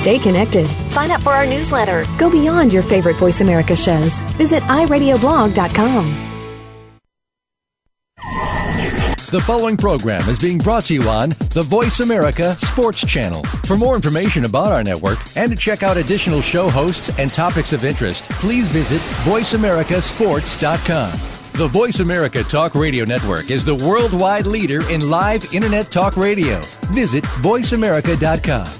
Stay connected. Sign up for our newsletter. Go beyond your favorite Voice America shows. Visit iradioblog.com. The following program is being brought to you on the Voice America Sports Channel. For more information about our network and to check out additional show hosts and topics of interest, please visit VoiceAmericaSports.com. The Voice America Talk Radio Network is the worldwide leader in live Internet talk radio. Visit VoiceAmerica.com.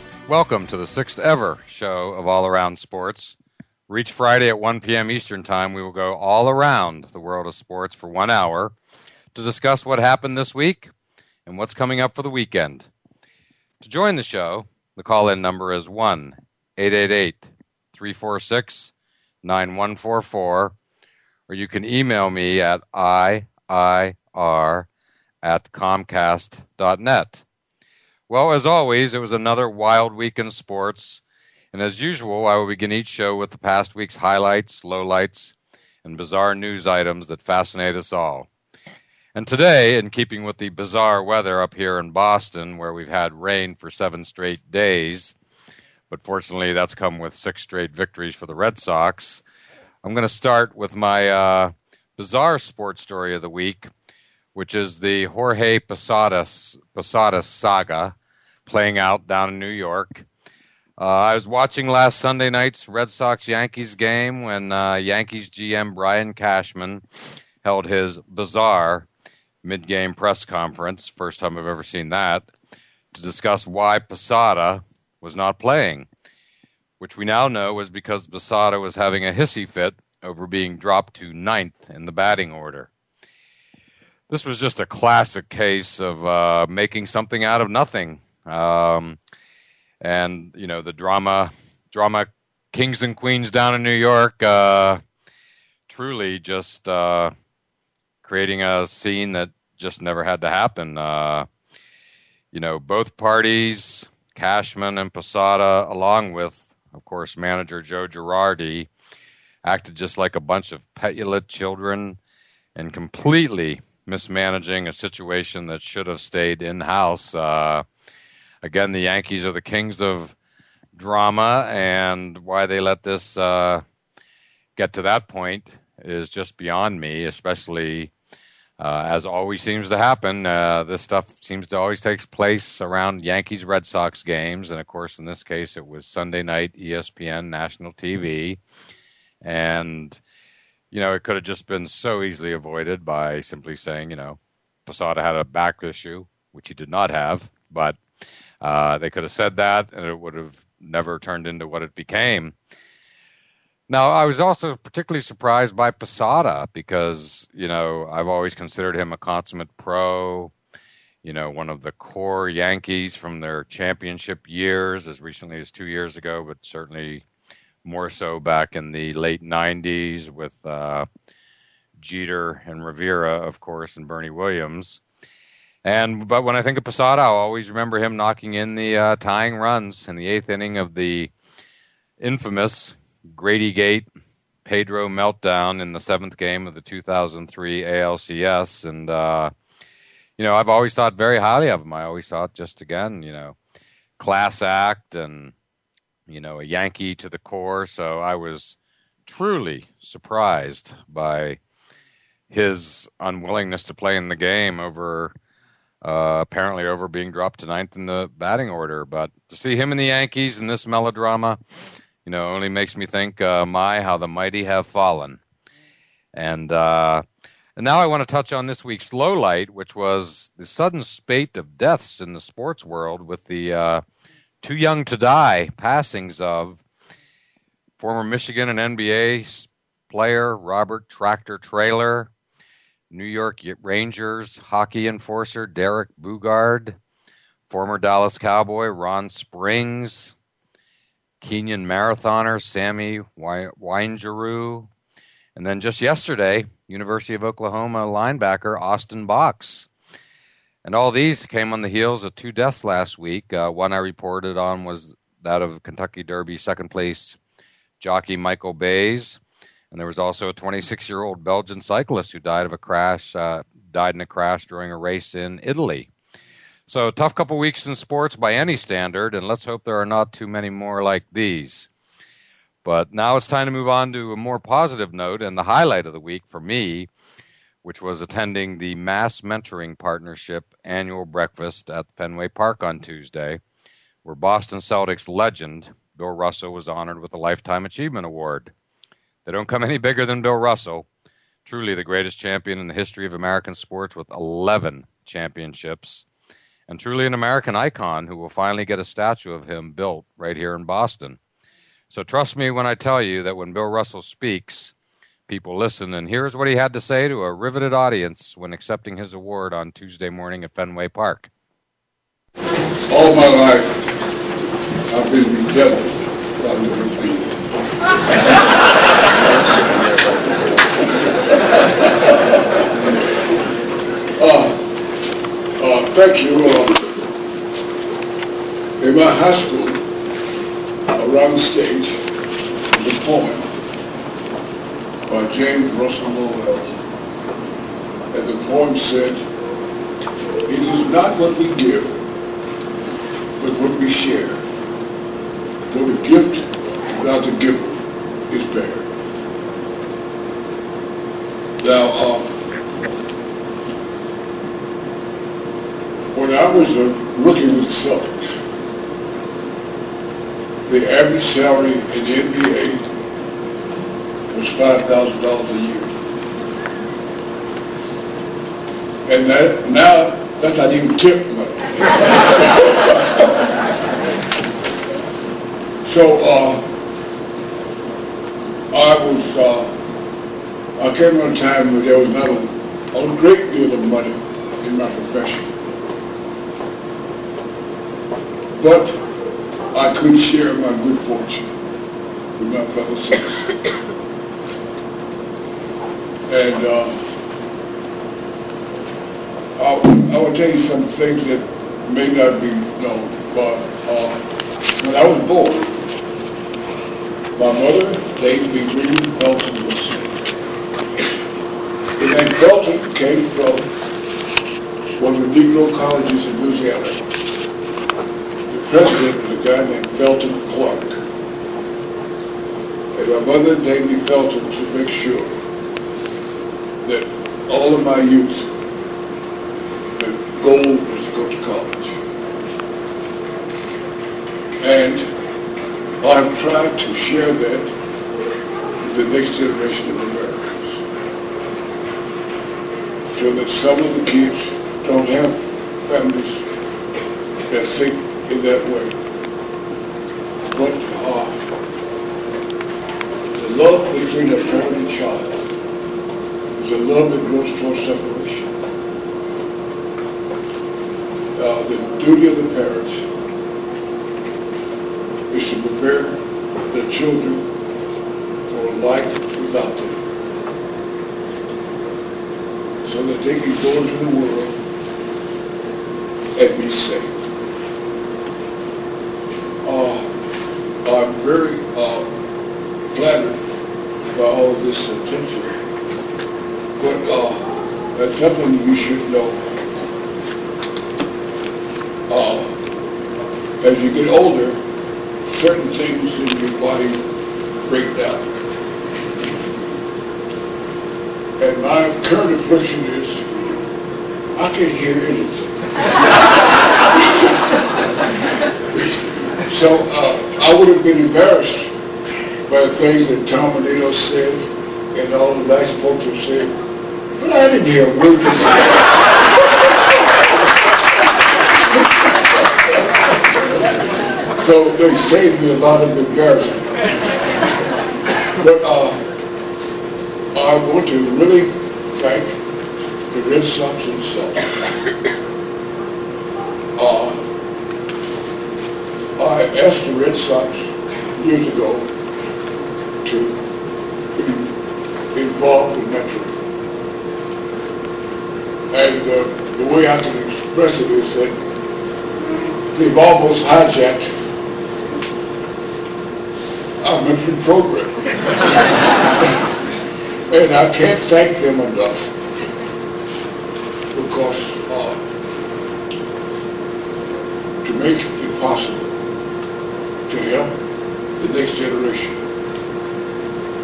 welcome to the sixth ever show of All Around Sports. Reach Friday at 1 p.m. Eastern Time, we will go all around the world of sports for one hour to discuss what happened this week and what's coming up for the weekend. To join the show, the call in number is 1 888 346 9144, or you can email me at IIR at Comcast.net. Well, as always, it was another wild week in sports. And as usual, I will begin each show with the past week's highlights, lowlights, and bizarre news items that fascinate us all. And today, in keeping with the bizarre weather up here in Boston, where we've had rain for seven straight days, but fortunately that's come with six straight victories for the Red Sox, I'm going to start with my uh, bizarre sports story of the week, which is the Jorge Posadas, Posadas saga playing out down in New York. Uh, I was watching last Sunday night's Red Sox Yankees game when uh, Yankees GM Brian Cashman held his bizarre mid game press conference. First time I've ever seen that to discuss why Posada was not playing, which we now know was because Posada was having a hissy fit over being dropped to ninth in the batting order. This was just a classic case of uh, making something out of nothing. Um, and you know the drama, drama kings and queens down in New York, uh, truly just uh, creating a scene that just never had to happen. Uh, you know, both parties, Cashman and Posada, along with, of course, manager Joe Girardi, acted just like a bunch of petulant children and completely mismanaging a situation that should have stayed in house. Uh, again, the Yankees are the kings of drama, and why they let this uh, get to that point is just beyond me, especially. Uh, as always seems to happen, uh, this stuff seems to always takes place around Yankees Red Sox games, and of course, in this case, it was Sunday night ESPN national TV, and you know it could have just been so easily avoided by simply saying, you know, Posada had a back issue, which he did not have, but uh, they could have said that, and it would have never turned into what it became. Now, I was also particularly surprised by Posada because, you know, I've always considered him a consummate pro, you know, one of the core Yankees from their championship years, as recently as two years ago, but certainly more so back in the late 90s with uh, Jeter and Rivera, of course, and Bernie Williams. And but when I think of Posada, I'll always remember him knocking in the uh, tying runs in the eighth inning of the infamous Grady Gate Pedro meltdown in the seventh game of the 2003 ALCS. And uh, you know, I've always thought very highly of him. I always thought just again, you know, class act and you know a Yankee to the core. So I was truly surprised by his unwillingness to play in the game over uh, apparently over being dropped to ninth in the batting order. But to see him in the Yankees in this melodrama, you know, only makes me think, uh, my, how the mighty have fallen. And uh, And now I want to touch on this week's low light, which was the sudden spate of deaths in the sports world with the uh, too young to die passings of former Michigan and NBA player Robert Tractor Traylor, New York Rangers hockey enforcer Derek Boogaard, former Dallas Cowboy Ron Springs, Kenyan marathoner Sammy Wanjiru, and then just yesterday, University of Oklahoma linebacker Austin Box. And all these came on the heels of two deaths last week. Uh, one I reported on was that of Kentucky Derby second place jockey Michael Baze. And there was also a 26 year old Belgian cyclist who died of a crash, uh, died in a crash during a race in Italy. So, tough couple weeks in sports by any standard, and let's hope there are not too many more like these. But now it's time to move on to a more positive note and the highlight of the week for me, which was attending the Mass Mentoring Partnership annual breakfast at Fenway Park on Tuesday, where Boston Celtics legend Bill Russell was honored with a Lifetime Achievement Award. They don't come any bigger than Bill Russell, truly the greatest champion in the history of American sports with 11 championships, and truly an American icon who will finally get a statue of him built right here in Boston. So trust me when I tell you that when Bill Russell speaks, people listen. And here's what he had to say to a riveted audience when accepting his award on Tuesday morning at Fenway Park. All my life, I've been bedeviled by little people. uh, uh, thank you. Uh, in my high school, around the stage is a poem by James Russell Lowell. And the poem said, it is not what we give, but what we share. For the gift without the giver is bare. Now, um, when I was a rookie with the Celtics, the average salary in the NBA was $5,000 a year. And that, now, that's not even tip money. so, uh, I was, uh, I came from a time where there was not a, great deal of money in my profession. But I could share my good fortune with my fellow citizens. and uh, I'll, I will tell you some things that may not be known, but uh, when I was born, my mother William Felton Wilson. Name Felton came from one of the Negro colleges in Louisiana The president was a guy named Felton Clark. And my mother named me Felton to make sure that all of my youth, the goal was to go to college. And I've tried to share that with the next generation of Americans so that some of the kids don't have families that think in that way. But uh, the love between a parent and child is a love that goes towards separation. Uh, the duty of the parents is to prepare the children for a life without them so that they can go into the world and be safe. I'm very uh, flattered by all this attention. But uh, that's something you should know. Uh, as you get older, certain things in your body break down. And my current affliction is I can't hear anything. so uh, I would have been embarrassed by the things that Tom and Manito said and all the nice folks have said But I didn't hear a word so they saved me a lot of embarrassment. But uh, I want to really thank the Red Sox themselves. Uh, I asked the Red Sox years ago to be involved in Metro. And uh, the way I can express it is that they've almost hijacked our Metro program. and I can't thank them enough because uh, to make it possible to help the next generation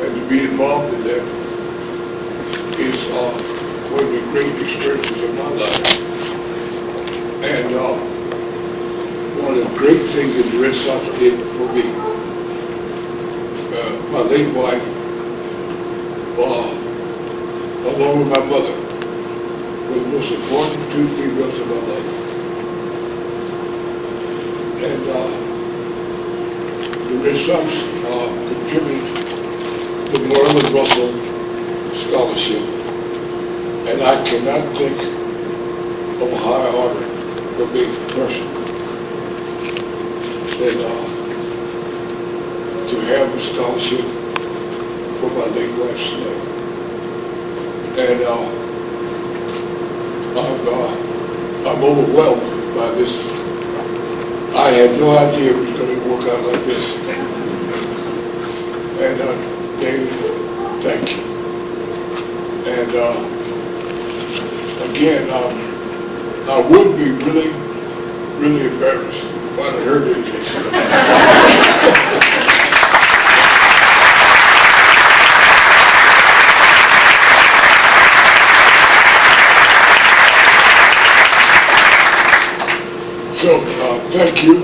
and to be involved in that is uh, one of the great experiences of my life. And uh, one of the great things that the Red Sox did for me, uh, my late wife, along with my mother, were the most important two females in my life. And uh, the Sox uh, contributed the Marilyn Russell Scholarship. And I cannot think of a higher honor for me personally than uh, to have a scholarship my late wife's name. And uh, I'm, uh, I'm overwhelmed by this. I had no idea it was going to work out like this. And uh, David, thank you. And uh, again, um, I would be really, really embarrassed if I'd heard anything. So, uh, thank you,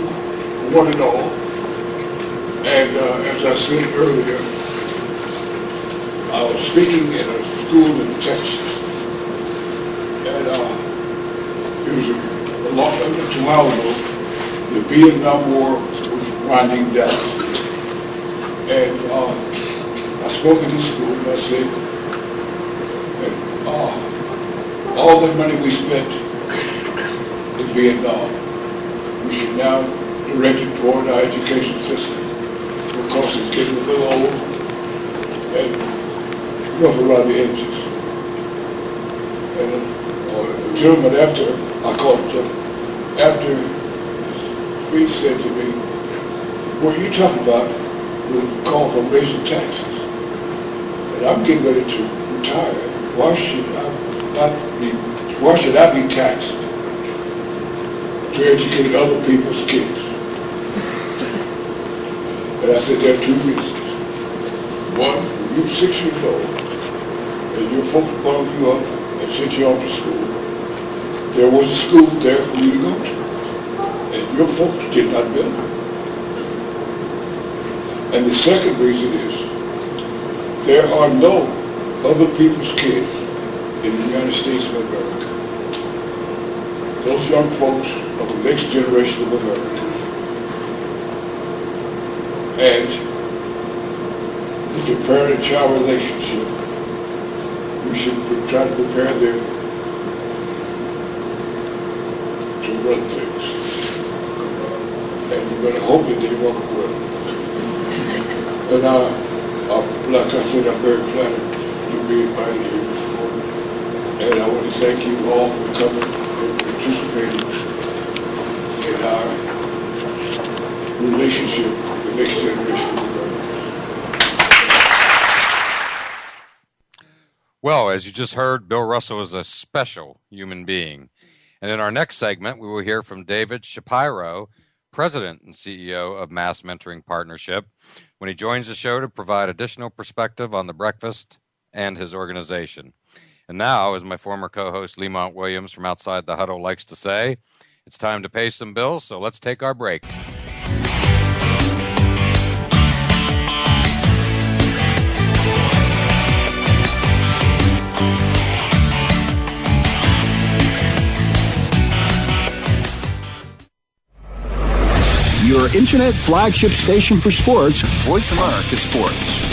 one and all. And uh, as I said earlier, I was speaking in a school in Texas. And uh, it was a, a long, while ago, the Vietnam War was winding down. And uh, I spoke at this school and I said, uh, all the money we spent in Vietnam, should now directed toward our education system because it's getting a little old and rough around the edges. And uh, the gentleman after, I called him after the speech said to me, what are you talking about will call for raising taxes. And I'm getting ready to retire. Why should I not be, why should I be taxed to educate other people's kids. And I said there are two reasons. One, when you're six years old, and your folks brought you up and sent you off to school, there was a school there for you to go to. And your folks did not build it. And the second reason is, there are no other people's kids in the United States of America those young folks next generation of Americans. And the parent and child relationship, we should try to prepare them to run things. And you better hope that they well. And I, I, like I said, I'm very flattered to be invited here this morning. And I want to thank you all for coming and participating in our relationship with the next generation. Well, as you just heard, Bill Russell is a special human being. And in our next segment, we will hear from David Shapiro, President and CEO of Mass Mentoring Partnership, when he joins the show to provide additional perspective on the breakfast and his organization. And now, as my former co host Lemont Williams from Outside the Huddle likes to say, it's time to pay some bills, so let's take our break. Your internet flagship station for sports, Voice America Sports.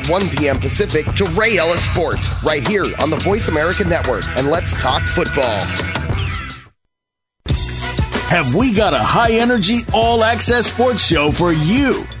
at 1 p.m. Pacific to Ray Ellis Sports right here on the Voice America Network. And let's talk football. Have we got a high energy, all access sports show for you?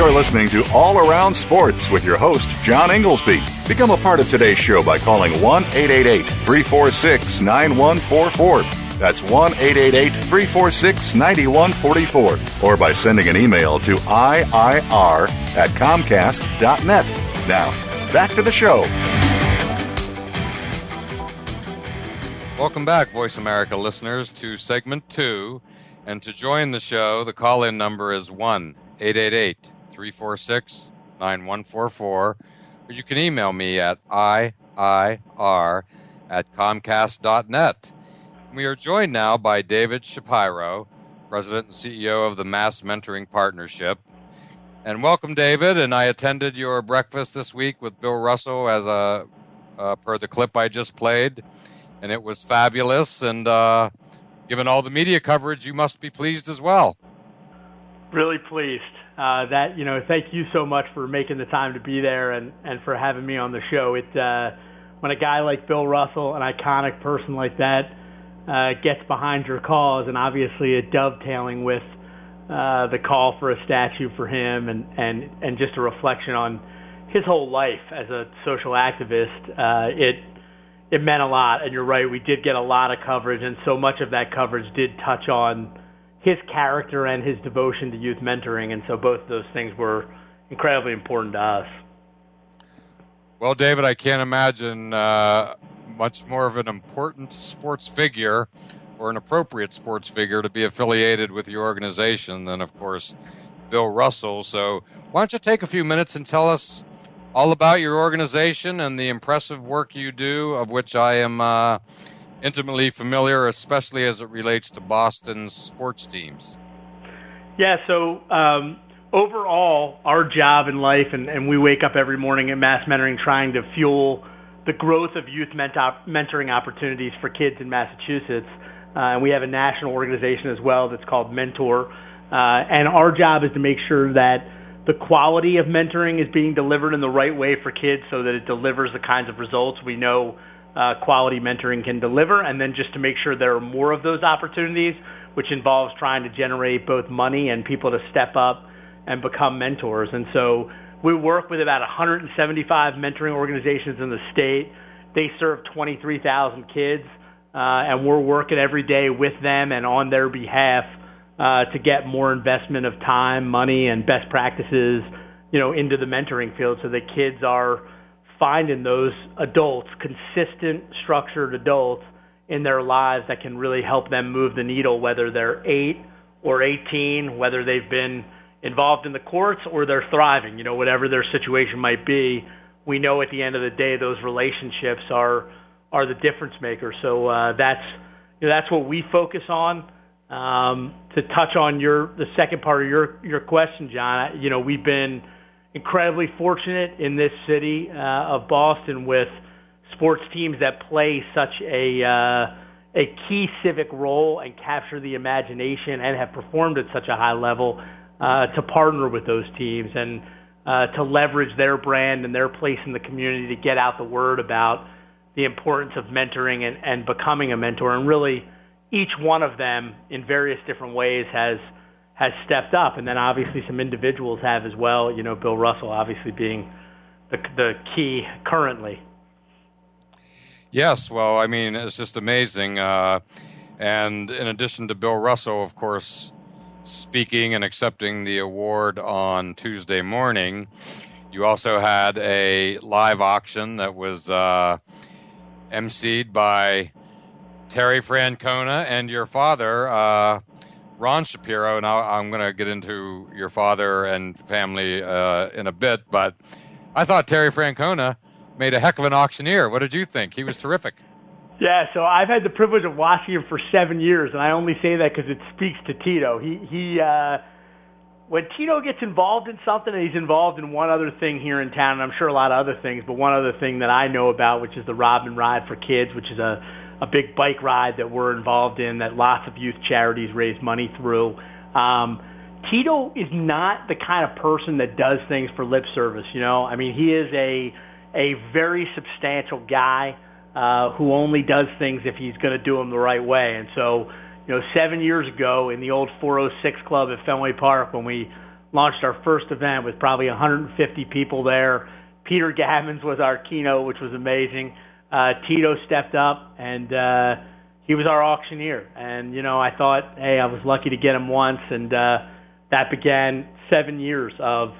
You're listening to All Around Sports with your host, John Ingoldsby. Become a part of today's show by calling 1 888 346 9144. That's 1 888 346 9144. Or by sending an email to IIR at Comcast.net. Now, back to the show. Welcome back, Voice America listeners, to segment two. And to join the show, the call in number is 1 888 346 9144. Or you can email me at IIR at Comcast.net. We are joined now by David Shapiro, President and CEO of the Mass Mentoring Partnership. And welcome, David. And I attended your breakfast this week with Bill Russell as a uh, per the clip I just played, and it was fabulous. And uh, given all the media coverage, you must be pleased as well. Really pleased. Uh, that you know, thank you so much for making the time to be there and and for having me on the show. It uh, when a guy like Bill Russell, an iconic person like that, uh, gets behind your cause, and obviously it dovetailing with uh, the call for a statue for him, and and and just a reflection on his whole life as a social activist. Uh, it it meant a lot, and you're right. We did get a lot of coverage, and so much of that coverage did touch on his character and his devotion to youth mentoring, and so both those things were incredibly important to us. Well, David, I can't imagine uh, much more of an important sports figure or an appropriate sports figure to be affiliated with your organization than, of course, Bill Russell. So, why don't you take a few minutes and tell us all about your organization and the impressive work you do, of which I am uh, intimately familiar, especially as it relates to Boston's sports teams? Yeah, so um, overall, our job in life, and, and we wake up every morning at Mass Mentoring trying to fuel the growth of youth mentoring opportunities for kids in Massachusetts. Uh, and we have a national organization as well that's called Mentor. Uh, and our job is to make sure that the quality of mentoring is being delivered in the right way for kids so that it delivers the kinds of results we know quality mentoring can deliver. And then just to make sure there are more of those opportunities, which involves trying to generate both money and people to step up and become mentors. And so we work with about 175 mentoring organizations in the state. They serve 23,000 kids, uh, and we're working every day with them and on their behalf uh, to get more investment of time, money, and best practices, you know, into the mentoring field, so that kids are finding those adults, consistent, structured adults in their lives that can really help them move the needle, whether they're eight or 18, whether they've been involved in the courts or they're thriving, you know, whatever their situation might be. We know at the end of the day those relationships are are the difference maker. So uh, that's you know, that's what we focus on. Um, to touch on your the second part of your your question, John, you know we've been incredibly fortunate in this city uh, of Boston with sports teams that play such a uh, a key civic role and capture the imagination and have performed at such a high level uh, to partner with those teams and uh, to leverage their brand and their place in the community to get out the word about the importance of mentoring and, and becoming a mentor. And really each one of them in various different ways has has stepped up, and then obviously some individuals have as well. You know, Bill Russell obviously being the the key currently. Yes, well, I mean, it's just amazing. Uh, and in addition to Bill Russell, of course, speaking and accepting the award on Tuesday morning, you also had a live auction that was uh, emceed by Terry Francona and your father, uh, Ron Shapiro. And i am going to get into your father and family uh, in a bit, but I thought Terry Francona made a heck of an auctioneer. What did you think? He was terrific. Yeah, so I've had the privilege of watching him for seven years, and I only say that because it speaks to Tito. He he. Uh, when Tito gets involved in something, and he's involved in one other thing here in town, and I'm sure a lot of other things, but one other thing that I know about, which is the Rodman Ride for Kids, which is a a big bike ride that we're involved in that lots of youth charities raise money through. Um, Tito is not the kind of person that does things for lip service. You know, I mean, he is a a very substantial guy uh, who only does things if he's going to do them the right way. And so, you know, seven years ago in the old 406 Club at Fenway Park, when we launched our first event with probably 150 people there, Peter Gammons was our keynote, which was amazing uh, Tito stepped up and uh, he was our auctioneer. And you know, I thought, hey, I was lucky to get him once, and uh, that began seven years of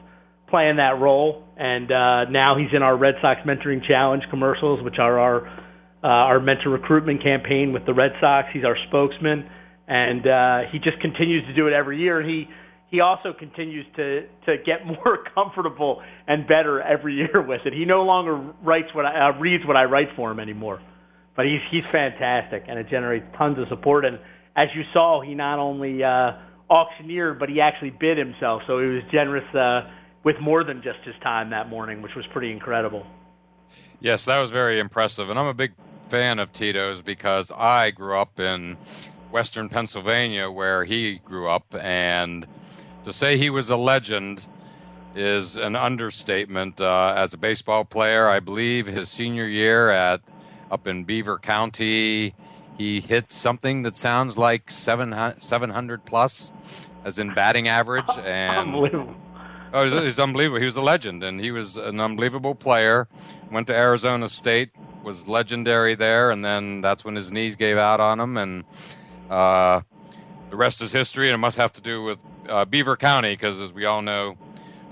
playing that role. And uh, now he's in our Red Sox Mentoring Challenge commercials, which are our uh, our mentor recruitment campaign with the Red Sox. He's our spokesman, and uh, he just continues to do it every year. And he he also continues to to get more comfortable and better every year with it. He no longer writes what I, uh, reads what I write for him anymore, but he's he's fantastic, and it generates tons of support. And as you saw, he not only uh, auctioneered, but he actually bid himself, so he was generous uh, with more than just his time that morning, which was pretty incredible. Yes, that was very impressive, and I'm a big fan of Tito's because I grew up in Western Pennsylvania, where he grew up, and to say he was a legend is an understatement. Uh, as a baseball player, I believe his senior year at up in Beaver County, he hit something that sounds like 700, 700 plus, as in batting average. And unbelievable. Oh, he's, he's unbelievable. He was a legend, and he was an unbelievable player. Went to Arizona State, was legendary there, and then that's when his knees gave out on him, and uh, the rest is history. And it must have to do with uh, Beaver County, because as we all know,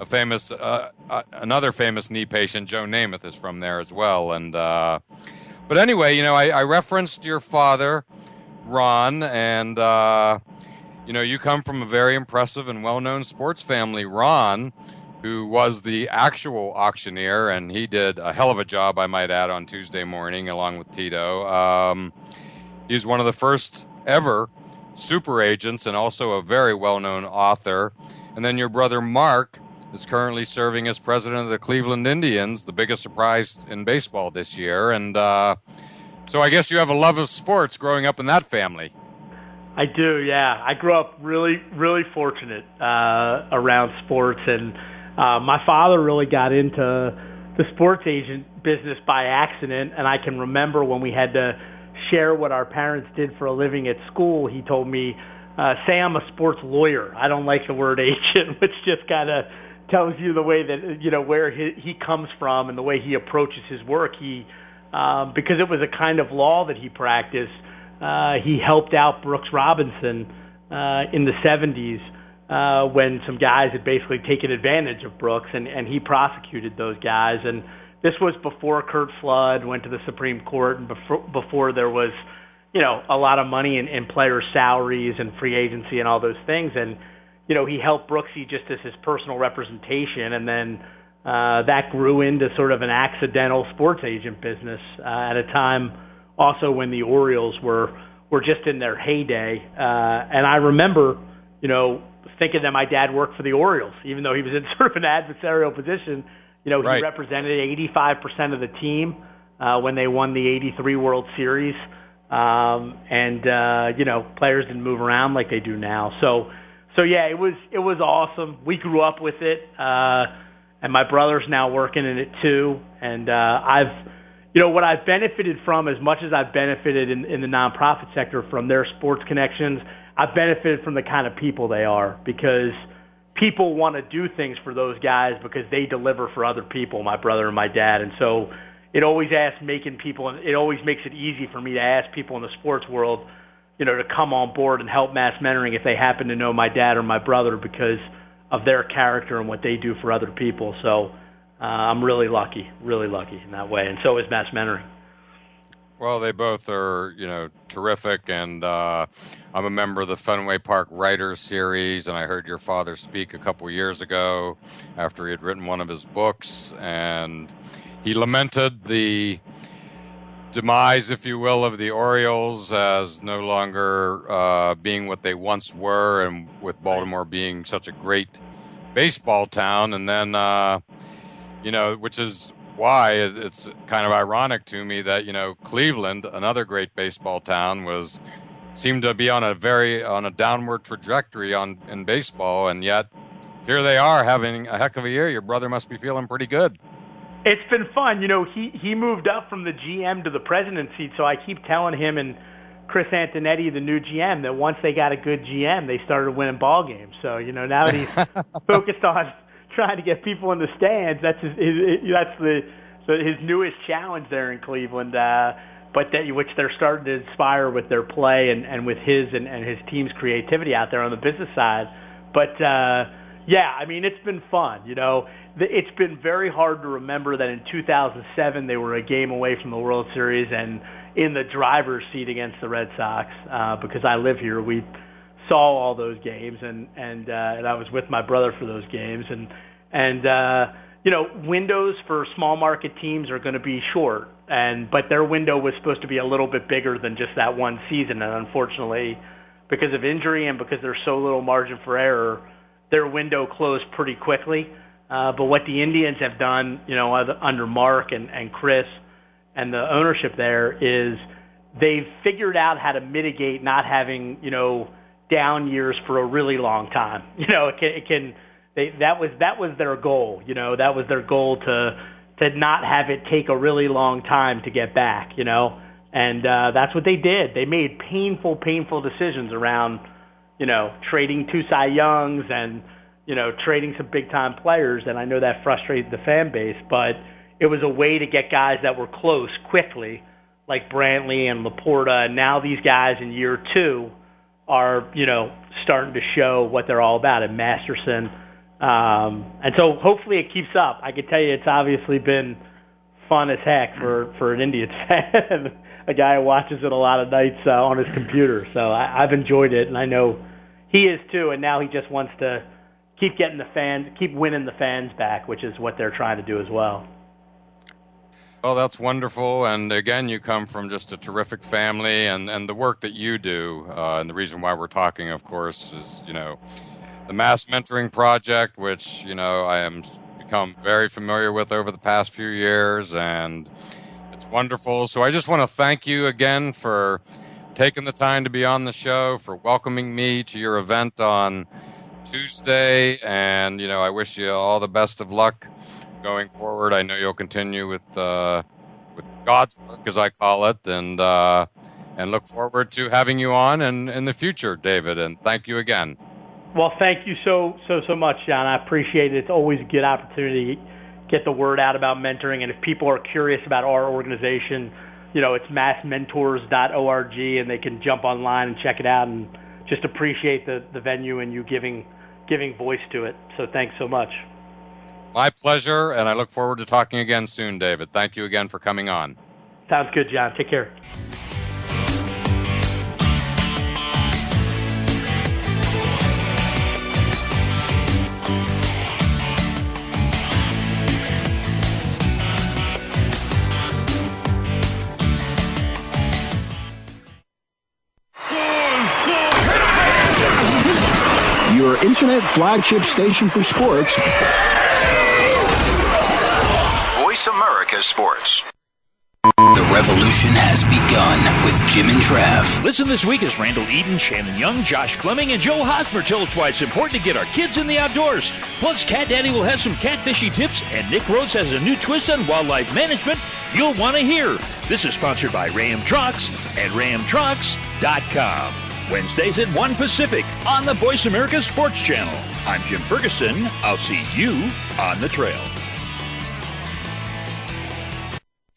a famous uh, uh, another famous knee patient, Joe Namath, is from there as well. And uh, but anyway, you know, I, I, referenced your father, Ron, and uh, you know, you come from a very impressive and well-known sports family. Ron, who was the actual auctioneer, and he did a hell of a job, I might add, on Tuesday morning, along with Tito. Um, he's one of the first ever super agents and also a very well known author. And then your brother Mark is currently serving as president of the Cleveland Indians, the biggest surprise in baseball this year. And uh, so I guess you have a love of sports growing up in that family. I do, yeah. I grew up really, really fortunate uh, around sports, and uh, my father really got into the sports agent business by accident. And I can remember when we had to share what our parents did for a living at school, he told me, uh, say I'm a sports lawyer. I don't like the word agent, which just kind of tells you the way that, you know, where he, he comes from and the way he approaches his work. He, um, because it was a kind of law that he practiced, uh, he helped out Brooks Robinson uh, in the 70s uh, when some guys had basically taken advantage of Brooks, and, and he prosecuted those guys. And this was before Curt Flood went to the Supreme Court and before, before there was, you know, a lot of money in, in players' salaries and free agency and all those things. And, you know, he helped Brooksy just as his personal representation. And then uh, that grew into sort of an accidental sports agent business uh, at a time also when the Orioles were were just in their heyday. Uh, and I remember, you know, thinking that my dad worked for the Orioles, even though he was in sort of an adversarial position. You know, he Right. represented 85% of the team uh, when they won the 83 World Series. Um, and, uh, you know, players didn't move around like they do now. So, so yeah, it was, it was awesome. We grew up with it. Uh, and my brother's now working in it too. And, uh, I've, you know, what I've benefited from as much as I've benefited in, in the nonprofit sector from their sports connections, I've benefited from the kind of people they are because people want to do things for those guys because they deliver for other people, my brother and my dad. And so it always asks making people, it always makes it easy for me to ask people in the sports world, you know, to come on board and help mass mentoring if they happen to know my dad or my brother because of their character and what they do for other people. So uh, I'm really lucky, really lucky in that way. And so is mass mentoring. Well, they both are, you know, terrific, and uh, I'm a member of the Fenway Park Writers Series, and I heard your father speak a couple years ago after he had written one of his books, and he lamented the demise, if you will, of the Orioles as no longer uh, being what they once were, and with Baltimore being such a great baseball town, and then, uh, you know, which is why it- it's kind of ironic to me that you know Cleveland, another great baseball town, was seemed to be on a very on a downward trajectory on in baseball, and yet here they are having a heck of a year. Your brother must be feeling pretty good. It's been fun. You know, he he moved up from the GM to the president seat, so I keep telling him and Chris Antonetti, the new GM, that once they got a good GM, they started winning ball games. So you know, now that he's focused on trying to get people in the stands, that's his, his that's the, his newest challenge there in Cleveland. Uh, but that which they're starting to inspire with their play and, and with his and, and his team's creativity out there on the business side. But uh, yeah, I mean, it's been fun. You know, it's been very hard to remember that in 2007 they were a game away from the World Series and in the driver's seat against the Red Sox uh, because I live here. We saw all those games and and uh, and I was with my brother for those games and and uh, you know windows for small market teams are going to be short and but their window was supposed to be a little bit bigger than just that one season and unfortunately because of injury and because there's so little margin for error their window closed pretty quickly uh, but what the Indians have done you know under Mark and and Chris and the ownership there is they've figured out how to mitigate not having you know down years for a really long time. You know, it can, it can they that was that was their goal. You know, that was their goal to to not have it take a really long time to get back. You know, and uh, that's what they did. They made painful, painful decisions around you know trading two Cy Youngs and you know trading some big time players. And I know that frustrated the fan base, but it was a way to get guys that were close quickly, like Brantley and LaPorta. And now these guys in year two are, you know, starting to show what they're all about And Masterson. Um, and so hopefully it keeps up. I can tell you it's obviously been fun as heck for, for an Indians fan, a guy who watches it a lot of nights uh, on his computer. So I, I've enjoyed it, and I know he is too. And now he just wants to keep getting the fans, keep winning the fans back, which is what they're trying to do as well. Well, that's wonderful. And again, you come from just a terrific family, and, and the work that you do, uh, and the reason why we're talking, of course, is you know the Mass Mentoring Project, which you know I am become very familiar with over the past few years, and it's wonderful. So I just want to thank you again for taking the time to be on the show, for welcoming me to your event on Tuesday, and you know I wish you all the best of luck going forward. I know you'll continue with uh, with God's work, as I call it, and uh, and look forward to having you on and in the future, David. And thank you again. Well, thank you so so so much, John. I appreciate it. It's always a good opportunity to get the word out about mentoring. And if people are curious about our organization, you know, it's massmentors.org, and they can jump online and check it out. And just appreciate the the venue and you giving giving voice to it. So thanks so much. My pleasure, and I look forward to talking again soon, David. Thank you again for coming on. Sounds good, John. Take care. Internet flagship station for sports. Voice America Sports. The revolution has begun with Jim and Trav. Listen this week as Randall Eden, Shannon Young, Josh Clemming, and Joe Hosmer tell us why it's important to get our kids in the outdoors. Plus, Cat Daddy will have some catfishing tips, and Nick Rhodes has a new twist on wildlife management you'll want to hear. This is sponsored by Ram Trucks at ramtrucks.com. Wednesdays at 1 Pacific on the Voice America Sports Channel. I'm Jim Ferguson. I'll see you on the trail.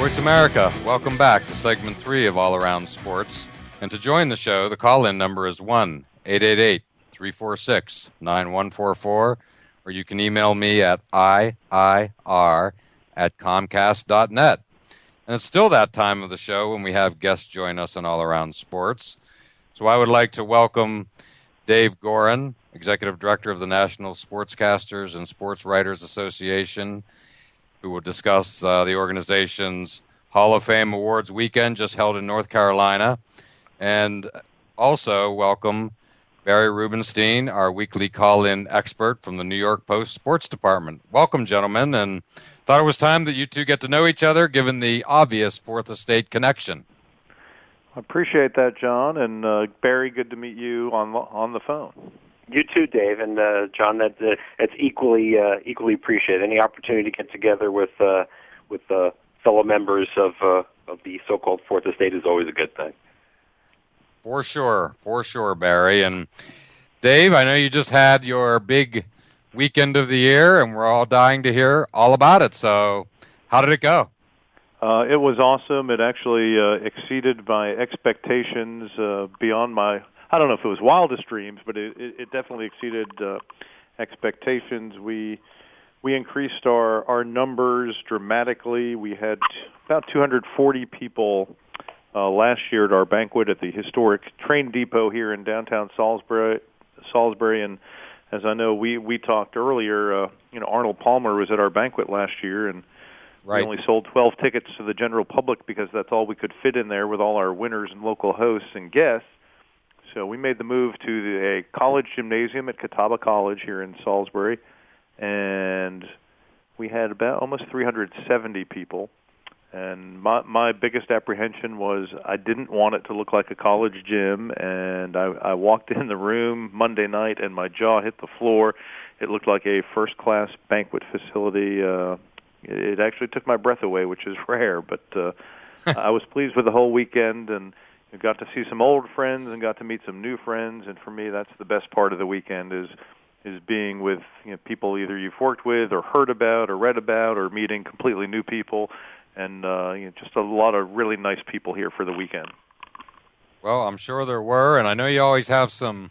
Voice America, welcome back to segment three of All Around Sports. And to join the show, the call in number is 1 888 346 9144, or you can email me at IIR at Comcast.net. And it's still that time of the show when we have guests join us on All Around Sports. So I would like to welcome Dave Goren, Executive Director of the National Sportscasters and Sports Writers Association, who will discuss uh, the organization's Hall of Fame Awards weekend just held in North Carolina. And also welcome Barry Rubenstein, our weekly call in expert from the New York Post Sports Department. Welcome, gentlemen, and thought it was time that you two get to know each other given the obvious Fourth Estate connection. I appreciate that, John, and uh, Barry. Good to meet you on on the phone. You too, Dave, and uh, John. That uh, that's equally uh, equally appreciated. Any opportunity to get together with uh, with uh, fellow members of uh, of the so-called Fourth Estate is always a good thing. For sure, for sure, Barry and Dave. I know you just had your big weekend of the year, and we're all dying to hear all about it. So, how did it go? Uh, it was awesome. It actually uh, exceeded my expectations uh, beyond my. I don't know if it was wildest dreams, but it, it, it definitely exceeded uh, expectations. We we increased our our numbers dramatically. We had about 240 people uh, last year at our banquet at the historic train depot here in downtown Salisbury. Salisbury, and as I know, we we talked earlier. Uh, you know, Arnold Palmer was at our banquet last year, and right. we only sold 12 tickets to the general public because that's all we could fit in there with all our winners and local hosts and guests. So we made the move to the, a college gymnasium at Catawba College here in Salisbury, and we had about almost 370 people. And my my biggest apprehension was I didn't want it to look like a college gym. And I, I walked in the room Monday night, and my jaw hit the floor. It looked like a first class banquet facility. Uh, it actually took my breath away, which is rare. But uh, I was pleased with the whole weekend, and got to see some old friends and got to meet some new friends. And for me, that's the best part of the weekend is is being with you know, people either you've worked with or heard about or read about, or meeting completely new people and uh, you know, just a lot of really nice people here for the weekend. Well, I'm sure there were, and I know you always have some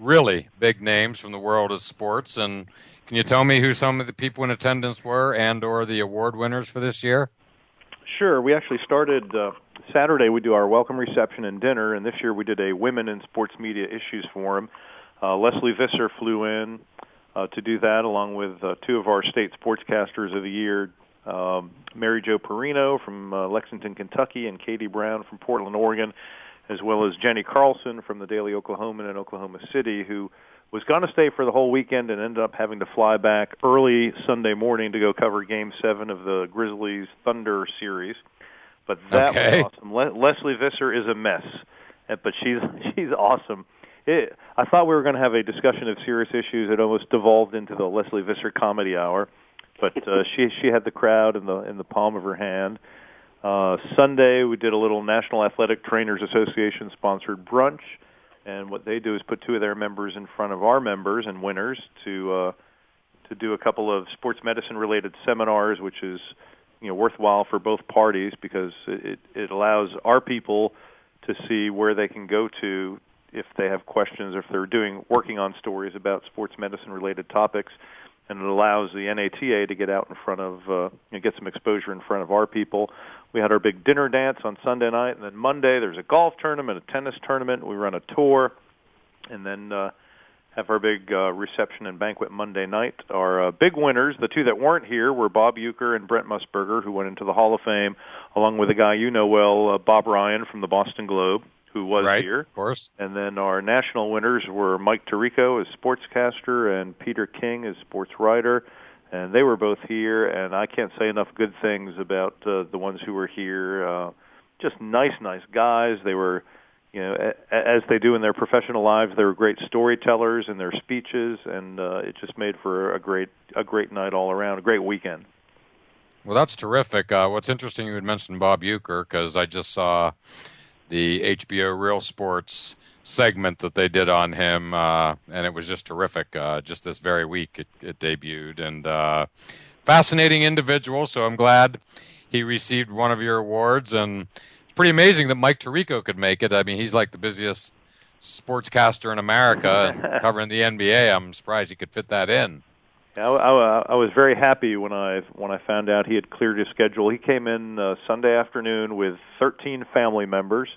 really big names from the world of sports. And can you tell me who some of the people in attendance were, and or the award winners for this year? Sure. We actually started uh, Saturday we do our welcome reception and dinner, and this year we did a women in sports media issues forum. Uh, Lesley Visser flew in uh, to do that, along with uh, two of our state sportscasters of the year, um, Mary Jo Perino from uh, Lexington, Kentucky, and Katie Brown from Portland, Oregon, as well as Jenni Carlson from the Daily Oklahoman in Oklahoma City, who was going to stay for the whole weekend and ended up having to fly back early Sunday morning to go cover Game Seven of the Grizzlies Thunder series. But that okay. was awesome. Le- Lesley Visser is a mess, but she's she's awesome. It, I thought we were going to have a discussion of serious issues. It almost devolved into the Lesley Visser comedy hour, but uh, she she had the crowd in the in the palm of her hand. Uh, Sunday we did a little National Athletic Trainers Association sponsored brunch, and what they do is put two of their members in front of our members and winners to uh, to do a couple of sports medicine related seminars, which is you know worthwhile for both parties because it it allows our people to see where they can go to if they have questions or if they're doing working on stories about sports medicine related topics and it allows the NATA to get out in front of uh, you know, get some exposure in front of our people. We had our big dinner dance on Sunday night, and then Monday there's a golf tournament, a tennis tournament. We run a tour, and then uh, have our big uh, reception and banquet Monday night. Our uh, big winners, the two that weren't here, were Bob Uecker and Brent Musburger, who went into the Hall of Fame, along with a guy you know well, uh, Bob Ryan from the Boston Globe who was right, here. Of course. And then our national winners were Mike Tirico as sportscaster and Peter King as sports writer. And they were both here, and I can't say enough good things about uh, the ones who were here. Uh, just nice, nice guys. They were, you know, as they do in their professional lives, they were great storytellers in their speeches, and uh, it just made for a great, a great night all around, a great weekend. Well, that's terrific. Uh, what's interesting, you had mentioned Bob Uecker because I just saw the HBO Real Sports segment that they did on him, uh, and it was just terrific. Uh, just this very week, it, it debuted, and uh, fascinating individual. So I'm glad he received one of your awards, and pretty amazing that Mike Tirico could make it. I mean, he's like the busiest sportscaster in America, and covering the NBA. I'm surprised he could fit that in. I, I, I was very happy when I when I found out he had cleared his schedule. He came in uh, Sunday afternoon with 13 family members.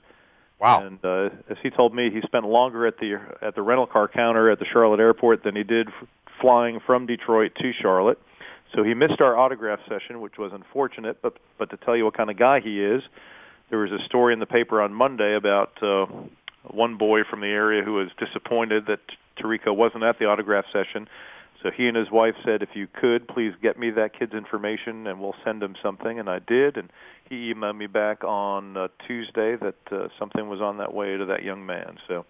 Wow! And uh, as he told me, he spent longer at the at the rental car counter at the Charlotte airport than he did f- flying from Detroit to Charlotte. So he missed our autograph session, which was unfortunate. But but to tell you what kind of guy he is, there was a story in the paper on Monday about uh, one boy from the area who was disappointed that Tirico wasn't at the autograph session. So he and his wife said, if you could, please get me that kid's information and we'll send him something. And I did. And he emailed me back on uh, Tuesday that uh, something was on that way to that young man. So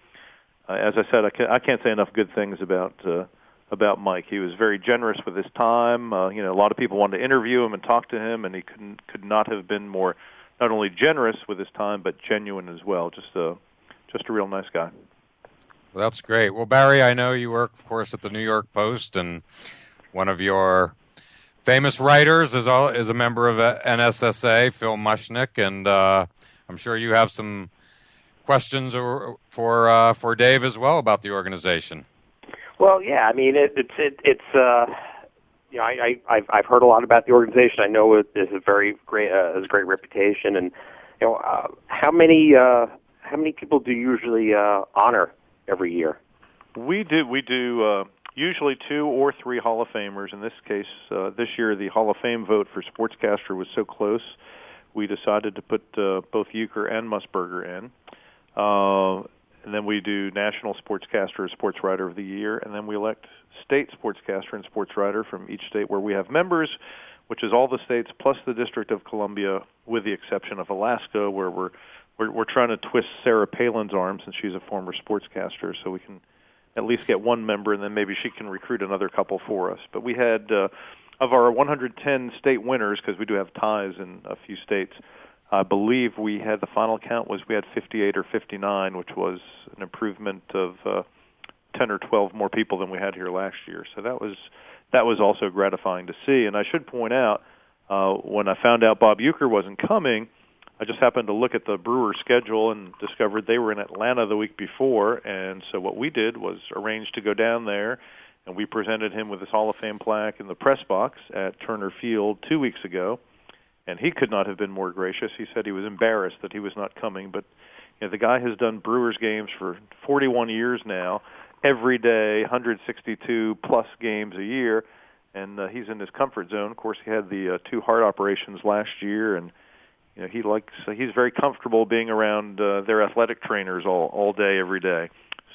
uh, as I said, I can't, I can't say enough good things about uh, about Mike. He was very generous with his time. Uh, you know, a lot of people wanted to interview him and talk to him, and he couldn't could not have been more not only generous with his time but genuine as well. Just a just a real nice guy. Well, that's great. Well, Barry, I know you work, of course, at the New York Post, and one of your famous writers is all, is a member of NSSA, Phil Mushnick, and uh, I'm sure you have some questions or, for uh, for Dave as well about the organization. Well, yeah, I mean it, it's it, it's uh, you know I, I I've I've heard a lot about the organization. I know it is a very great uh, has a great reputation, and you know uh, how many uh, how many people do you usually uh, honor every year? We do we do uh, usually two or three Hall of Famers. In this case, uh, this year the Hall of Fame vote for sportscaster was so close, we decided to put uh, both Uecker and Musburger in. Uh, and then we do National Sportscaster, or Sports Writer of the Year, and then we elect State Sportscaster and Sports Writer from each state where we have members, which is all the states plus the District of Columbia, with the exception of Alaska, where we're we're, we're trying to twist Sarah Palin's arm since she's a former sportscaster, so we can at least get one member, and then maybe she can recruit another couple for us. But we had uh, of our 110 state winners, because we do have ties in a few states. I believe we had the final count was we had 58 or 59, which was an improvement of uh, 10 or 12 more people than we had here last year. So that was that was also gratifying to see. And I should point out uh, when I found out Bob Uecker wasn't coming, I just happened to look at the Brewer schedule and discovered they were in Atlanta the week before. And so what we did was arrange to go down there, and we presented him with his Hall of Fame plaque in the press box at Turner Field two weeks ago and he could not have been more gracious. He said he was embarrassed that he was not coming, but you know, the guy has done Brewers games for 41 years now, every day, 162 plus games a year, and uh, he's in his comfort zone. Of course, he had the uh, two heart operations last year, and you know, he likes uh, he's very comfortable being around uh, their athletic trainers all all day, every day.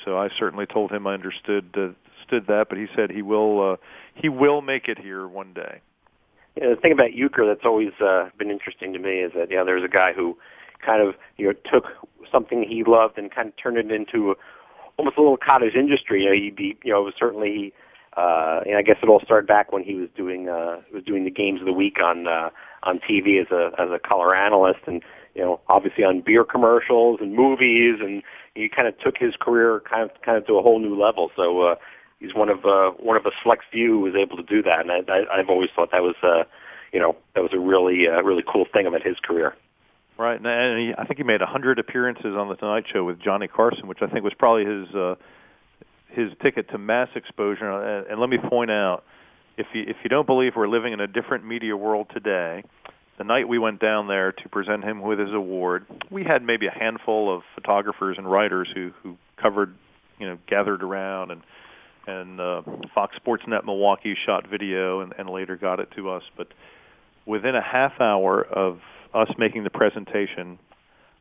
So I certainly told him I understood uh, understood that, but he said he will uh, he will make it here one day. Yeah, the thing about Uecker that's always uh, been interesting to me is that you know there's a guy who kind of you know took something he loved and kind of turned it into almost a little cottage industry. You know, he'd be you know certainly. Uh, and I guess it all started back when he was doing uh, was doing the games of the week on uh, on TV as a as a color analyst, and you know obviously on beer commercials and movies, and he kind of took his career kind of kind of to a whole new level. So uh, he's one of uh, one of a select few who was able to do that, and I, I, I've always thought that was uh, you know that was a really uh, really cool thing about his career. Right, and he, I think he made a hundred appearances on the Tonight Show with Johnny Carson, which I think was probably his uh, his ticket to mass exposure. And, and let me point out, if you if you don't believe we're living in a different media world today, the night we went down there to present him with his award, we had maybe a handful of photographers and writers who who covered, you know, gathered around and and uh, Fox Sports Net Milwaukee shot video and, and later got it to us. But within a half hour of us making the presentation,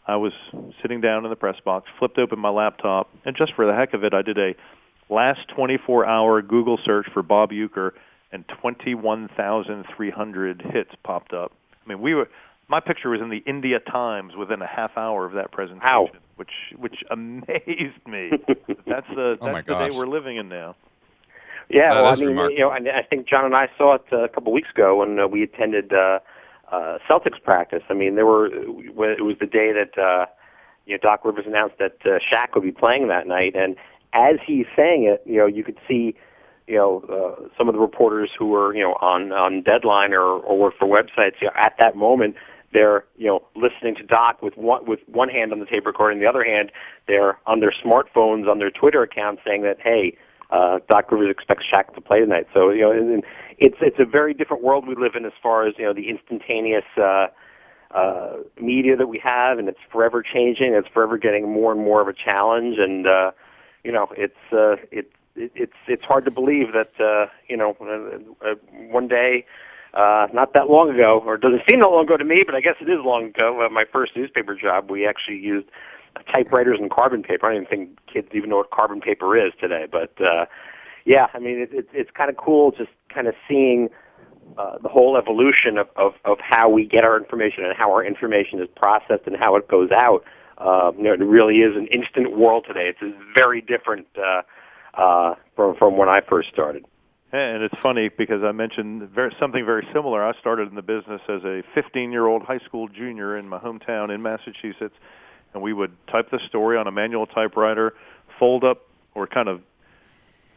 I was sitting down in the press box, flipped open my laptop, and just for the heck of it, I did a last 24-hour Google search for Bob Uecker, and 21,300 hits popped up. I mean, we were my picture was in the India Times within a half hour of that presentation, Ow. which which amazed me. that's the Oh my that's the day we're living in now. Yeah, That well, I mean, remarkable. you know, and I think John and I saw it uh, a couple weeks ago when uh, we attended uh, uh, Celtics practice. I mean, there were it was the day that uh, you know Doc Rivers announced that uh, Shaq would be playing that night, and as he's saying it, you know, you could see, you know, uh, some of the reporters who were you know on on deadline or or work for websites. You know, at that moment, they're you know listening to Doc with one with one hand on the tape recorder, and the other hand they're on their smartphones on their Twitter account saying that hey, uh, Doc Rivers expects Shaq to play tonight. So you know, and, it's it's a very different world we live in as far as you know the instantaneous. Uh, uh, media that we have, and it's forever changing. It's forever getting more and more of a challenge, and uh, you know, it's uh, it, it, it's it's hard to believe that uh, you know uh, uh, one day, uh, not that long ago, or it doesn't seem that long ago to me, but I guess it is long ago. Uh, my first newspaper job, we actually used typewriters and carbon paper. I don't even think kids even know what carbon paper is today, but uh, yeah, I mean, it, it, it's kind of cool just kind of seeing uh, the whole evolution of, of, of how we get our information and how our information is processed and how it goes out. Uh, you know, it really is an instant world today. It's very different uh, uh, from from when I first started. And it's funny because I mentioned very, something very similar. I started in the business as a 15-year-old high school junior in my hometown in Massachusetts, and we would type the story on a manual typewriter, fold up or kind of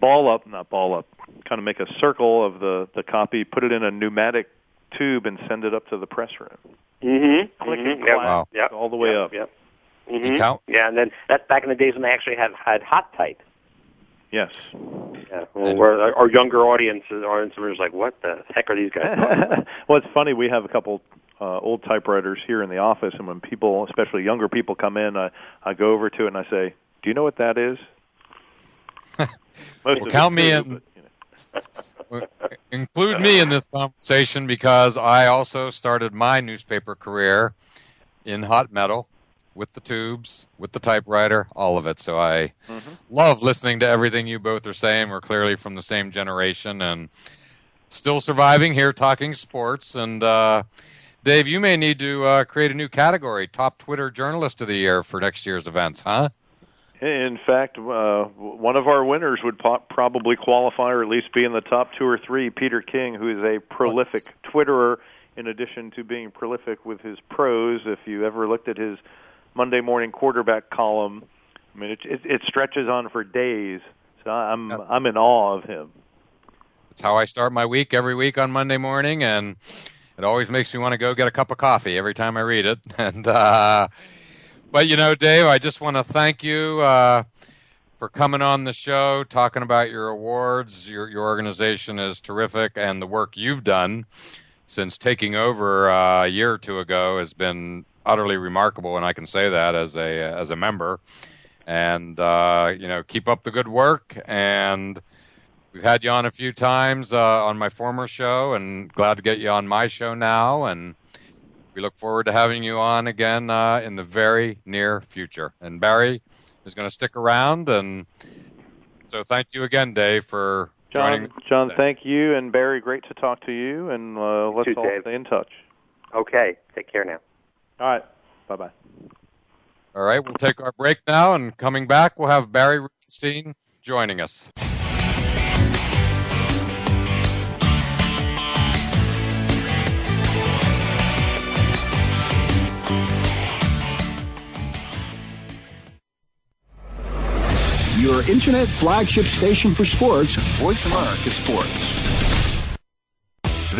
ball up, not ball up, kind of make a circle of the the copy, put it in a pneumatic tube, and send it up to the press room. Mm-hmm. Clicking mm-hmm. glass Yep. Yep. all the way yep. up. Yep. You hmm count? Yeah, and then that's back in the days when they actually had had hot type. Yes. Yeah. Well, where our our younger audience, audience members, like, what the heck are these guys? well, it's funny. We have a couple uh, old typewriters here in the office, and when people, especially younger people, come in, I, I go over to it and I say, "Do you know what that is?" Most Well, count me in. but, you know. Include me in this conversation because I also started my newspaper career in hot metal with the tubes, with the typewriter, all of it. So I love listening to everything you both are saying. We're clearly from the same generation and still surviving here talking sports. And uh, Dave, you may need to uh, create a new category top Twitter journalist of the year for next year's events, huh? In fact, uh, one of our winners would po- probably qualify, or at least be in the top two or three. Peter King, who is a prolific Twitterer, in addition to being prolific with his prose. If you ever looked at his Monday morning quarterback column, I mean, it, it, it stretches on for days. So I'm I'm in awe of him. It's how I start my week every week on Monday morning, and it always makes me want to go get a cup of coffee every time I read it. And uh, but you know, Dave, I just want to thank you uh, for coming on the show, talking about your awards. Your your organization is terrific, and the work you've done since taking over uh, a year or two ago has been utterly remarkable, and I can say that as a as a member. And uh, you know, keep up the good work. And we've had you on a few times uh, on my former show, and glad to get you on my show now. And we look forward to having you on again uh, in the very near future. And Barry is going to stick around, and so thank you again, Dave, for joining. John, John, thank you, and Barry, great to talk to you, and uh, let's too, all Dave. stay in touch. Okay. Take care now. All right. Bye bye. All right, we'll take our break now, and coming back, we'll have Barry Rubenstein joining us. Your internet flagship station for sports, Voice America Sports.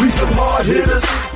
We some hard hitters.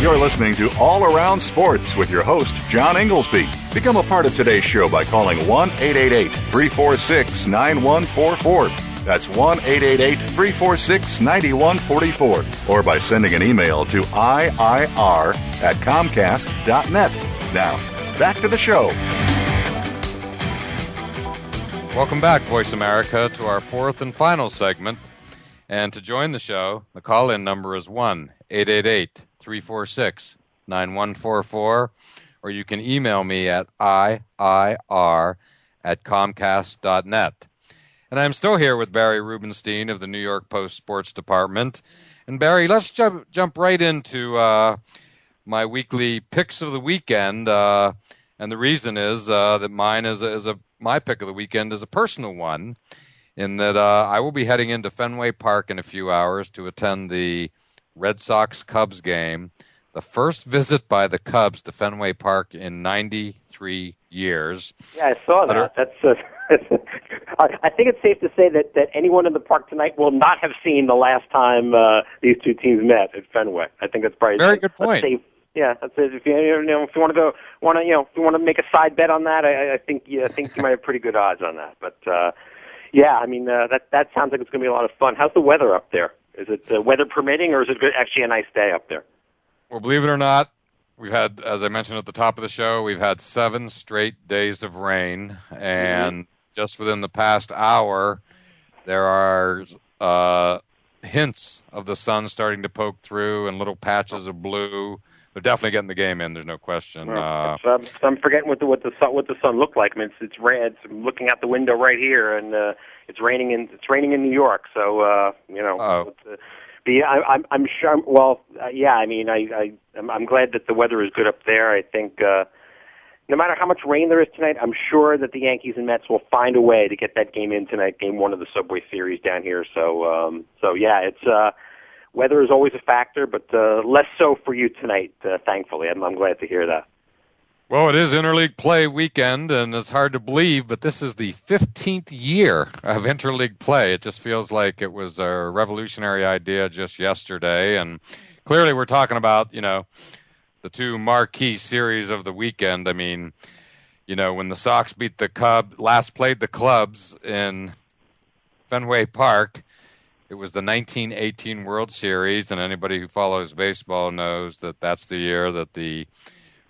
You're listening to All Around Sports with your host, John Ingoldsby. Become a part of today's show by calling 1 888 346 9144. That's 1 888 346 9144. Or by sending an email to IIR at Comcast.net. Now, back to the show. Welcome back, Voice America, to our fourth and final segment. And to join the show, the call in number is 1 888 346 9144, or you can email me at IIR at Comcast.net. And I'm still here with Barry Rubenstein of the New York Post Sports Department. And Barry, let's jump, jump right into uh, my weekly picks of the weekend. Uh, and the reason is uh, that mine is a, is a my pick of the weekend is a personal one, in that uh, I will be heading into Fenway Park in a few hours to attend the Red Sox Cubs game, the first visit by the Cubs to Fenway Park in 93 years. Yeah, I saw that. That's. Uh, I think it's safe to say that that anyone in the park tonight will not have seen the last time uh, these two teams met at Fenway. I think that's probably Very good point. safe. Yeah, that's it. If you, you know, if you want to go, want to, you know, if you want to make a side bet on that, I, I- I think, yeah, I think you might have pretty good odds on that. But uh, yeah, I mean, uh, that that sounds like it's going to be a lot of fun. How's the weather up there? Is it uh, weather permitting, or is it actually a nice day up there? Well, believe it or not, we've had, as I mentioned at the top of the show, we've had seven straight days of rain, and just within the past hour, there are uh, hints of the sun starting to poke through and little patches of blue. They're definitely getting the game in. There's no question. Uh, It's, um, I'm forgetting what the what the sun what the sun looked like. I mean, it's it's red. It's, I'm looking out the window right here, and uh, it's raining in it's raining in New York. So uh, you know, Oh. it's, uh, but yeah, I, I'm I'm sure. Well, uh, yeah. I mean, I I I'm, I'm glad that the weather is good up there. I think. uh no matter how much rain there is tonight, I'm sure that the Yankees and Mets will find a way to get that game in tonight, game one of the Subway Series down here. So, um, so yeah, it's uh, weather is always a factor, but uh, less so for you tonight. Uh, thankfully, I'm, I'm glad to hear that. Well, it is interleague play weekend, and it's hard to believe, but this is the 15th year of interleague play. It just feels like it was a revolutionary idea just yesterday, and clearly we're talking about you know the two marquee series of the weekend. I mean, you know when the Sox beat the Cub, last played the clubs in Fenway Park. It was the 1918 World Series, and anybody who follows baseball knows that that's the year that the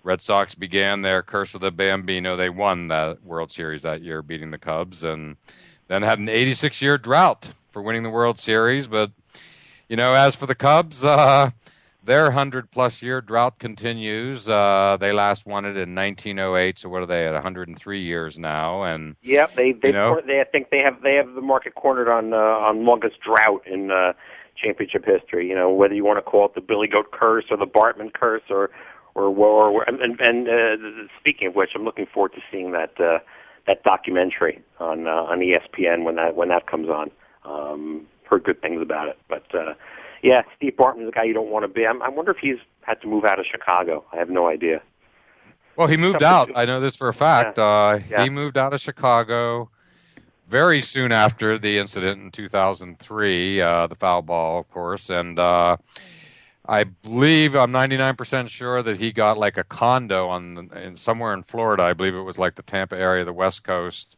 Red Sox began their curse of the Bambino. They won the World Series that year, beating the Cubs, and then had an 86 year drought for winning the World Series. But, you know, as for the Cubs, uh, their 100 plus year drought continues. Uh, they last won it in 1908, so what are they at 103 years now? And Yep, they they, You know? they I think they have they have the market cornered on uh, on longest drought in uh, championship history. You know, whether you want to call it the Billy Goat curse or the Bartman curse or or or, or and, and, and uh, speaking of which, I'm looking forward to seeing that uh, that documentary on uh, on ESPN when that when that comes on. Um, heard good things about it, but uh, yeah, Steve Bartman's the guy you don't want to be. I'm, I wonder if he's had to move out of Chicago. I have no idea. Well, he moved out. I know this for a fact. Uh, Yeah. He moved out of Chicago very soon after the incident in 2003, uh, the foul ball, of course. And uh, I believe, I'm 99% sure that he got like a condo on the, in, somewhere in Florida. I believe it was like the Tampa area, the West Coast.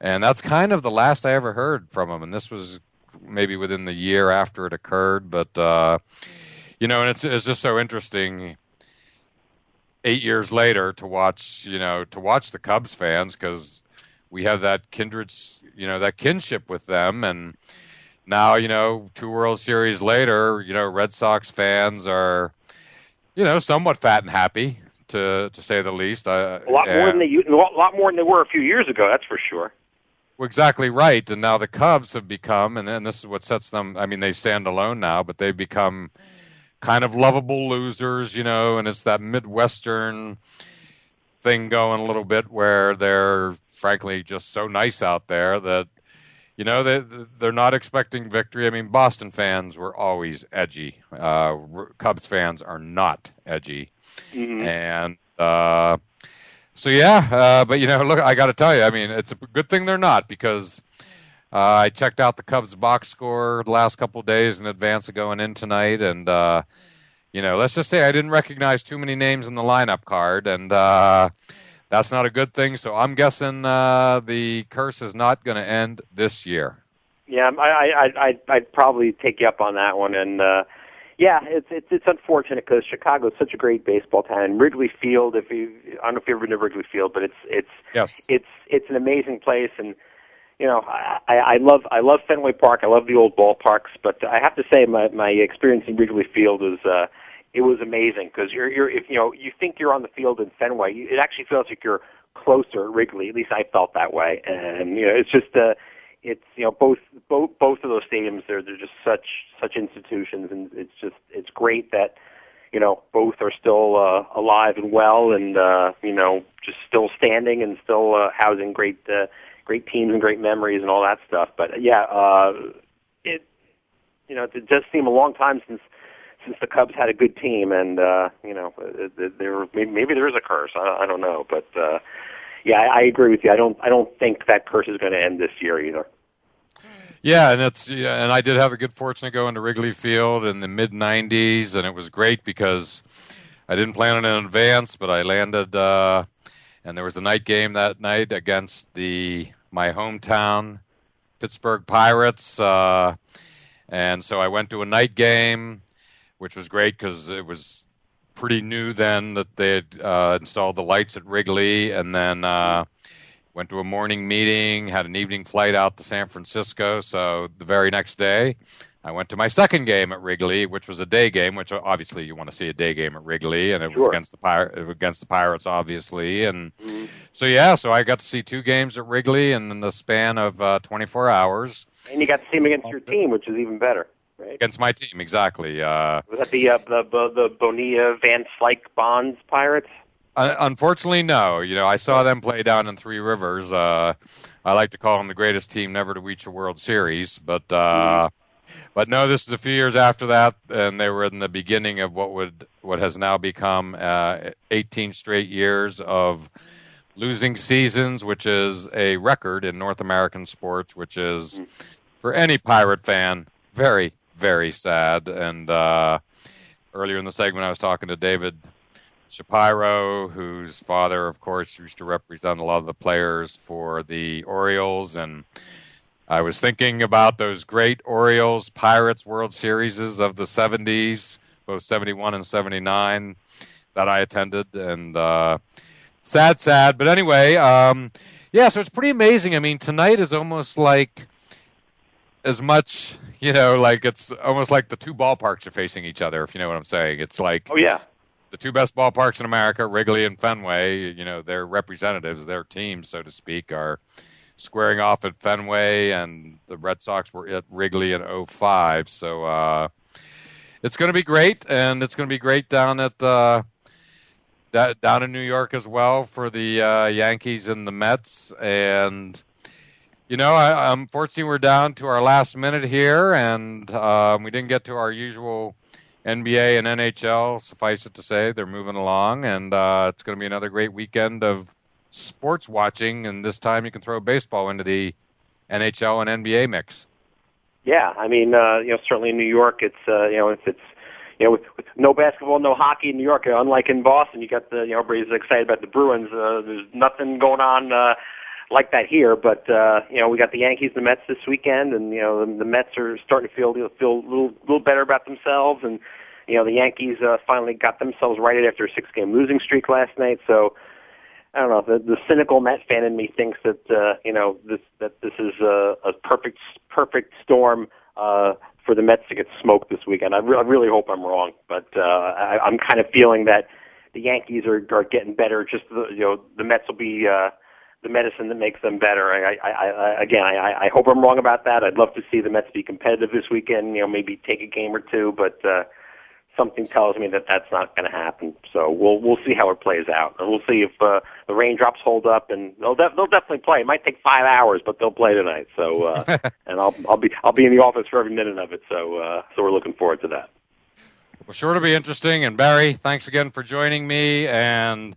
And that's kind of the last I ever heard from him. And this was maybe within the year after it occurred. But, uh, you know, and it's, it's just so interesting eight years later to watch you know to watch the Cubs fans because we have that kindred you know that kinship with them and now you know two World Series later you know Red Sox fans are you know somewhat fat and happy to to say the least. Uh, A lot more and- than they a lot lot more than they were a few years ago. That's for sure. Exactly right. And now the Cubs have become, and, and this is what sets them. I mean, they stand alone now, but they've become kind of lovable losers, you know. And it's that midwestern thing going a little bit where they're frankly just so nice out there that you know they they're not expecting victory. I mean, Boston fans were always edgy. Uh, Cubs fans are not edgy, and. Uh, so yeah, uh, but you know, look, I got to tell you, I mean, it's a good thing they're not because uh, I checked out the Cubs box score the last couple days in advance of going in tonight, and uh, you know, let's just say I didn't recognize too many names in the lineup card, and uh, that's not a good thing. So I'm guessing uh, the curse is not going to end this year. Yeah, I I I I'd probably take you up on that one, and uh, yeah, it's it's it's unfortunate because Chicago is such a great baseball town. And Wrigley Field, if you I don't know if you've ever been to Wrigley Field, but it's it's Yes. it's it's an amazing place, and you know I I love I love Fenway Park. I love the old ballparks, but I have to say my my experience in Wrigley Field is. uh it was amazing because you're you're if you know you think you're on the field in Fenway, you, it actually feels like you're closer at Wrigley. At least I felt that way, and you know it's just uh, it's you know both both both of those stadiums they're they're just such such institutions, and it's just it's great that you know both are still uh, alive and well, and uh, you know just still standing and still uh, housing great uh, great teams and great memories and all that stuff. But yeah, uh, it you know it does seem a long time since since the Cubs had a good team, and uh, you know, there maybe, maybe there is a curse. I, I don't know, but uh, yeah, I, I agree with you. I don't I don't think that curse is going to end this year either. Yeah, and it's yeah, and I did have a good fortune to go into Wrigley Field in the mid '90s, and it was great because I didn't plan it in advance, but I landed, uh, and there was a night game that night against the my hometown Pittsburgh Pirates, uh, and so I went to a night game, which was great because it was pretty new then that they had uh, installed the lights at Wrigley, and then. Uh, went to a morning meeting, had an evening flight out to San Francisco. So the very next day, I went to my second game at Wrigley, which was a day game. Which obviously you want to see a day game at Wrigley, and it was against the Pir- against the Pirates, obviously. And so yeah, so I got to see two games at Wrigley in the span of uh, 24 hours And you got to see him against your team, which is even better, right? against my team. Exactly. Uh, Was that the uh, the the, Bonilla Van Slyke Bonds Pirates? Un- Unfortunately, no. You know, I saw them play down in Three Rivers. Uh, I like to call them the greatest team never to reach a World Series, but uh, but no, this is a few years after that, and they were in the beginning of what would what has now become uh, 18 straight years of losing seasons, which is a record in North American sports, which is for any pirate fan very very sad. And uh, earlier in the segment, I was talking to David Shapiro, whose father, of course, used to represent a lot of the players for the Orioles. And I was thinking about those great Orioles Pirates World Series of the 70s, both 71 and 79, that I attended. And uh, sad, sad. But anyway, um, yeah, so it's pretty amazing. I mean, tonight is almost like as much, you know, like it's almost like the two ballparks are facing each other, if you know what I'm saying. It's like, oh, yeah the two best ballparks in America, Wrigley and Fenway, you know, their representatives, their teams, so to speak, are squaring off at Fenway, and the Red Sox were at Wrigley in 05. So uh, it's going to be great, and it's going to be great down at uh, down in New York as well for the uh, Yankees and the Mets. And you know, I, unfortunately, we're down to our last minute here, and um, we didn't get to our usual NBA and NHL, suffice it to say, they're moving along, and uh, it's going to be another great weekend of sports watching. And this time, you can throw baseball into the NHL and NBA mix. Yeah, I mean, uh, you know, certainly in New York, it's uh, you know, if it's you know, with, with no basketball, no hockey in New York, unlike in Boston, you got the you know everybody's excited about the Bruins. Uh, there's nothing going on. Uh, like that here. But uh, you know, we got the Yankees, and the Mets this weekend, and you know, the, the Mets are starting to feel feel a little little better about themselves, and you know, the Yankees uh, finally got themselves righted after a six game losing streak last night. So. I don't know. The, the cynical Met fan in me thinks that uh, you know this that this is a, a perfect perfect storm uh, for the Mets to get smoked this weekend. I, re- I really hope I'm wrong, but uh, I, I'm kind of feeling that the Yankees are, are getting better. Just the, you know, the Mets will be uh, the medicine that makes them better. I, I, I again, I, I hope I'm wrong about that. I'd love to see the Mets be competitive this weekend. You know, maybe take a game or two, but uh, something tells me that that's not going to happen. So we'll we'll see how it plays out, and we'll see if uh, the raindrops hold up. And they'll de- they'll definitely play. It might take five hours, but they'll play tonight. So uh, and I'll I'll be I'll be in the office for every minute of it. So uh, so we're looking forward to that. Well, sure to be interesting. And Barry, thanks again for joining me and.